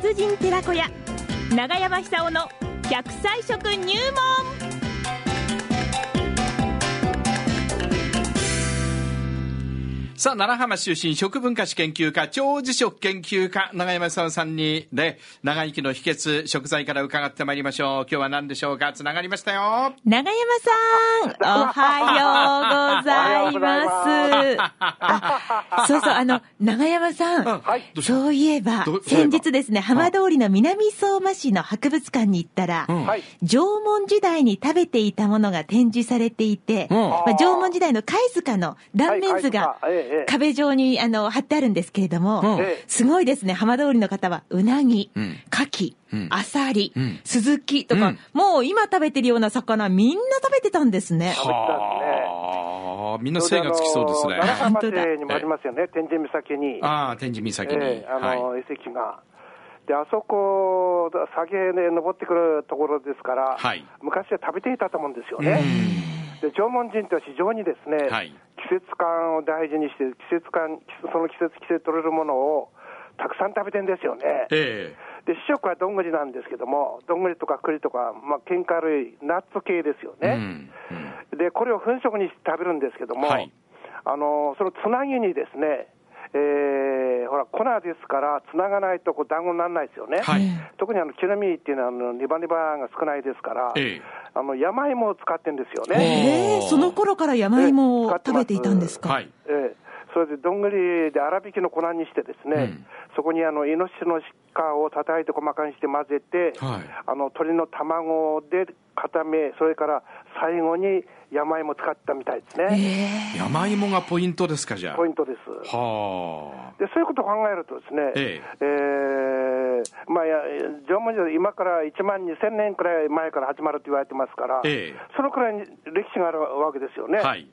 人寺子屋長山久夫の100歳食入門。さあ、奈良浜出身食文化史研究家、長寿食研究家、長山久夫さんに、ね、長生きの秘訣、食材から伺ってまいりましょう。今日は何でしょうか？つながりましたよ。長山さん、おはようございます。あ、そうそう、あの、長山さん、はい。どうした？そういえば先日ですね、浜通りの南相馬市の博物館に行ったら、うんはい。縄文時代に食べていたものが展示されていて、うんまあ、縄文時代の貝塚の断面図がはい貝塚えええ。え壁上にあの貼ってあるんですけれども、うん。ええ。すごいですね、浜通りの方は、うなぎ、うん。牡蠣、うん。アサリ、うん。スズキとか、うん。もう今食べてるような魚、みんな食べてたんですね。はあ、みんな精がつきそうですね。奈良浜町にもありますよね、天神岬に。ああ、天神岬に。ええあの、はい。遺跡が。で、あそこ、下げで登ってくるところですから、はい。昔は食べていたと思うんですようね。ん。で、縄文人って非常にですね、はい季節感を大事にして、季節感、その季節季節取れるものをたくさん食べてんですよね。えで、主食はどんぐりなんですけども、どんぐりとか栗とか、まあ、喧嘩類、ナッツ系ですよね。ん。うんで、これを粉食にして食べるんですけども、はいあのそのつなぎにですね、えーほら、粉ですから、つながないとこう団子にならないですよね。はい特にあの木の実っていうのはあのネバネバが少ないですから、ええあの山芋を使ってるんですよおね。ええその頃から山芋を食べていたんですか？はい。ええそれでどんぐりで粗挽きの粉にしてですね、うんそこにあのイノシシの鹿を叩いて細かにして混ぜて、はいあの鳥の卵で固め、それから最後に山芋使ったみたいですね。山芋がポイントですか、じゃあ。ポイントです。はでそういうことを考えるとですね、ええーまあ、縄文時代、今から1万2000年くらい前から始まると言われてますから、ええそのくらいに歴史があるわけですよね。あ。はい。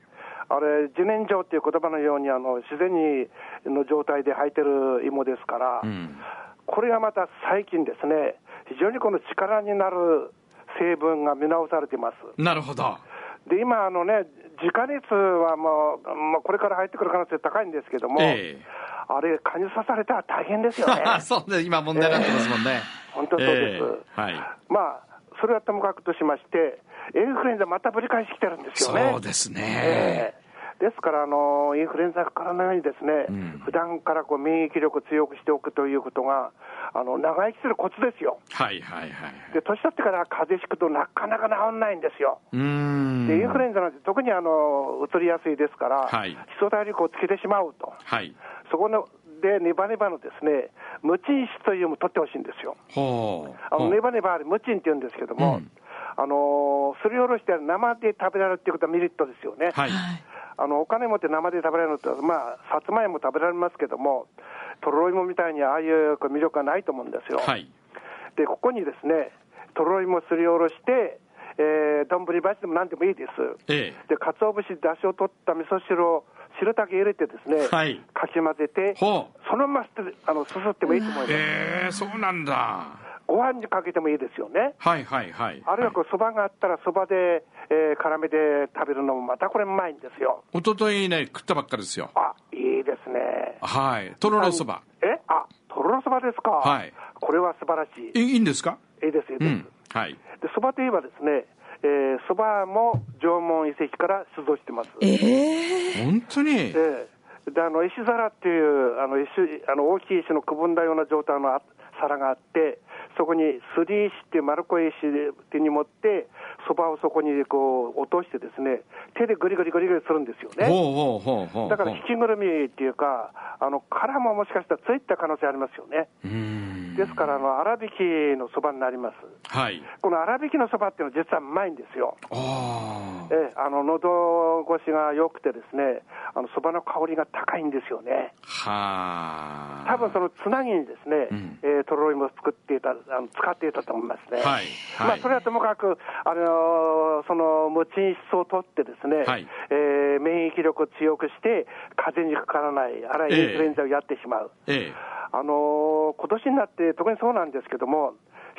あれ、自然薯っていう言葉のようにあの自然にの状態で生えてる芋ですから、うん。これがまた最近ですね、非常にこの力になる成分が見直されています。なるほど。で、今、あのね、自家熱はもう、まあ、これから入ってくる可能性高いんですけども、ええあれ、蚊に刺されたら大変ですよね。そうね、今問題になってますもんね。本当そうです。ええはい。まあ、それはともかくとしまして、インフルエンザまたぶり返してきてるんですよね。そうですね。ええですから、あのインフルエンザからのようにですね、うん普段からこう免疫力を強くしておくということが、あの長生きするコツですよ。はいはいはい。で、年取ってから風邪ひくとなかなか治んないんですよ。うーん。で、インフルエンザなんて特にあの、移りやすいですから、はい基礎体力をつけてしまうと。はい。そこので、ネバネバのですね、ムチン質というのも取ってほしいんですよ。ほう。あのほうネバネバあれ、ムチンって言うんですけども、うんあのすりおろして生で食べられるっていうことはメリットですよね。はい。あのお金持って生で食べられるのって、まあ、さつまいも食べられますけども、とろろ芋みたいにああいう魅力がないと思うんですよ。はい。で、ここにですね、とろろ芋すりおろして、えー、丼鉢でもなんでもいいです。ええ。で、鰹節、だしを取った味噌汁を汁だけ入れてですね、はいかき混ぜて、ほう。そのままあのすすってもいいと思います。ええ、そうなんだ。ご飯にかけてもいいですよね。はいはいはい。あるいはこう、そばがあったら、そばで、えー、絡めて食べるのも、またこれうまいんですよ。一昨日ね、食ったばっかりですよ。あ、いいですね。はい。とろろそば。えあ、とろろそばですか。はい。これは素晴らしい。いいいんですか？いいです、いいです。うん。はい。で、そばといえばですね、えー、そばも縄文遺跡から出土してます。ええ本当に？ええであの石皿っていうあの石あの大きい石のくぼんだような状態のあ皿があって、そこにすり石っていう丸っこい石で手に持って、そばをそこにこう落としてですね、手でぐりぐりぐりぐりするんですよね。ほうほうほうほう。だから引きぐるみっていうか、あの殻ももしかしたらついた可能性ありますよね。ですから、あの粗挽きのそばになります。はい。この粗挽きのそばっていうのは実はうまいんですよ。ああ。ええ、あの喉越しが良くてですね、あのそばの香りが高いんですよね。はあ。多分そのつなぎにですね、うんえーとろろ芋を作っていた、あの使っていたと思いますね。はいまあ、はいそれはともかく、あのーその無菌質を取ってですね、はいえー免疫力を強くして、風邪にかからない、あるいはインフルエンザをやってしまう。ええ。あのー今年になって特にそうなんですけども、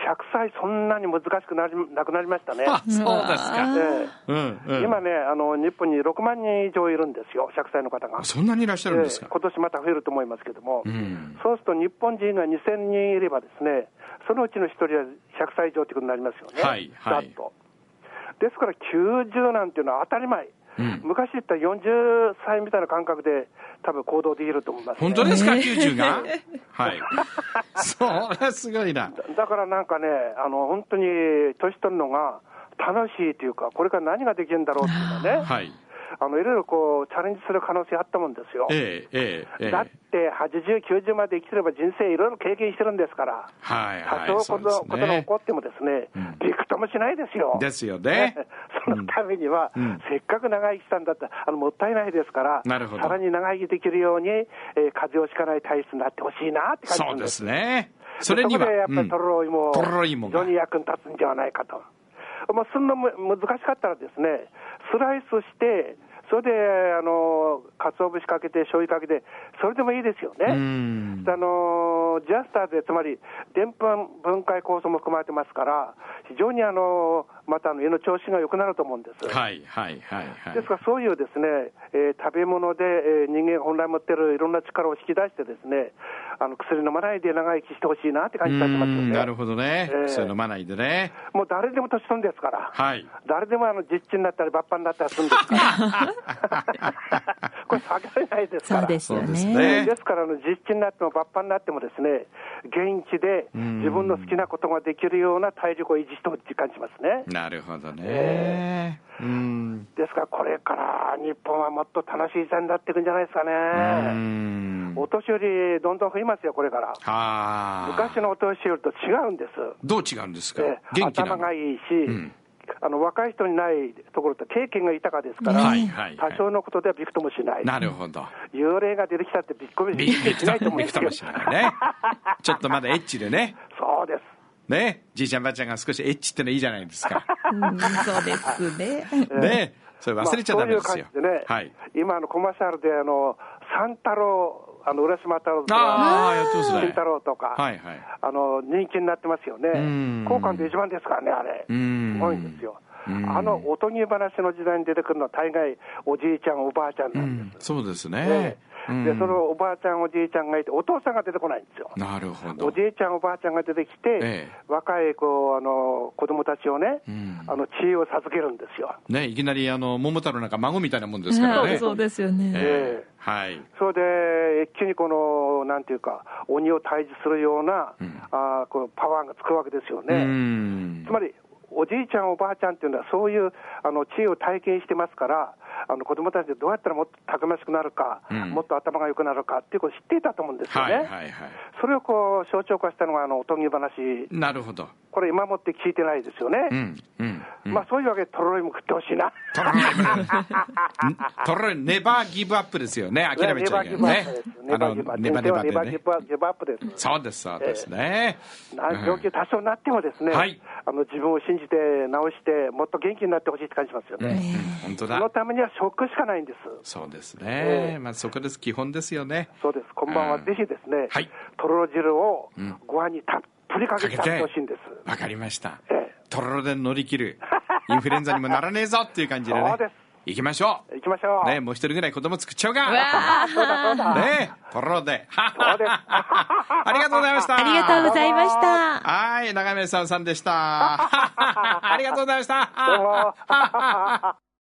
100歳、そんなに難しくなりなくなりましたね。あ、そうですか。えうん、うん。え今ねあの、日本に6万人以上いるんですよ、100歳の方が。そんなにいらっしゃるんですか？ええ今年また増えると思いますけども、うん。そうすると日本人が2000人いれば、ですねそのうちの1人は100歳以上ということになりますよね、はいはいざっと。ですから90なんていうのは当たり前、うん昔言った40歳みたいな感覚で、多分行動できると思います、ね、本当ですか、90が？はい。それはすごいな。だからなんかね、あの本当に年取るのが楽しいというか、これから何ができるんだろうっていうのはね、はい。あのいろいろこうチャレンジする可能性あったもんですよ。ええ、ええ、えだっえ。て80、90まで生きてれば人生いろいろ経験してるんですから、はい、多はい。少そうですことことが起ね。こってもですねうん、びくともしないですよ。ですよね。そのためには、うんせっかく長生きしたんだったら、あのもったいないですから、なるほどさらに長生きできるように、えー風邪をひかない体質になってほしいなって感じそうですすね。それには、そこでやっぱりトロロイモ、トロロイモが非常に役に立つんじゃないかと。まあ、そんなむ難しかったらですね、スライスして、それで、あの、鰹節かけて、醤油かけて、それでもいいですようね。ん。あのジャスターで、つまり、でんぷん分解酵素も含まれてますから、非常にあのまたあの胃の調子が良くなると思うんです。はい、はい、はい、はい。ですから、そういうですね、えー食べ物で、えー人間が本来持ってるいろんな力を引き出してですね、あの薬飲まないで長生きしてほしいなって感じがしますよね。うんなるほどね。ええそういうの飲まないでね。もう誰でも年取るんですから。はい。誰でもあの実地になったり、抜歯になったりするんですから。これ、下げられないですから。そうですよそうですね。ねですからあの、実地になっても抜歯になってもですね、元気でうん自分の好きなことができるような体力を維持してほしい感じますね。なるほどね。うん。ですから、これから日本はもっと楽しい時代になっていくんじゃないですかうね。ん。お年寄り、どんどん増えますよ、これから。はあ。昔のお年寄りと違うんです。どう違うんですか？え元気なの？頭がいいし、んあの若い人にないところって経験が豊かですから、はいはいはい多少のことではびくともしない。なるほど。幽霊が出てきたってびっくりびっくりしないと思うんですよびっくり。しないね。ちょっとまだエッチでね。そうです。ね。じいちゃんばあちゃんが少しエッチってのいいじゃないですか。うんそうですね。ね。それ忘れちゃダメですよまあ。そういう感じでね、はい。今あのコマーシャルであの三太郎、あの浦島太郎とか。金太郎とか、はいはい。あの人気になってますよんね。効果で一番ですからね、あれ。うんすごいんですよ。うんあのおとぎ話の時代に出てくるのは大概おじいちゃん、おばあちゃんうなんです。ん、そうですねね。うんで、そのおばあちゃん、おじいちゃんがいて、お父さんが出てこないんですよ。なるほど。おじいちゃん、おばあちゃんが出てきて、ええ若いこうあの子供たちをね、うんあの知恵を授けるんですよ。ね、いきなりあの桃太郎なんか孫みたいなもんですからね。そうですよね。ええはい。それで、一気にこの、なんていうか、鬼を退治するような、うんあーこのパワーがつくわけですようね。んつまり、おじいちゃん、おばあちゃんっていうのは、そういうあの知恵を体験してますから、あの子供たちでどうやったらもっとたくましくなるか、うんもっと頭が良くなるかっていうことを知っていたと思うんですよね。はいはいはい。それをこう象徴化したのが、あのおとぎ話、なるほど。これ、今もって聞いてないですよね。うん、うん。うんまあ、そういうわけで、とろろいも食ってほしいな。トロロイム。トロロイム、ネバーギブアップですよね。諦めちゃいけないね。ネバーギブアップです。あの、ネバネバでネバねギ。ブアギブアップです。そうです、そうですね。な状況多少なってもですね、はいあの自分を信じて直して、もっと元気になってほしいって感じますようん、ね。本当そのだ。ためには食しかないんです。そうですええね。まあ、そこです。基本ですよね。そうです。こんばんは。うんぜひですね、はいとろろ汁をうんご飯にたっぷりかけてほしいんです。わかりましたええ。とろろで乗り切る。インフルエンザにもならねえぞっていう感じでね。そうです行きましょ行きましょう。う。ねもう一人ぐらい子供作っちゃうが。うそうだそうだ。ねとろろで。そうです。ありがとうございました。ありがとうございました。はい、長めさんさんでした。ありがとうございました。どうも。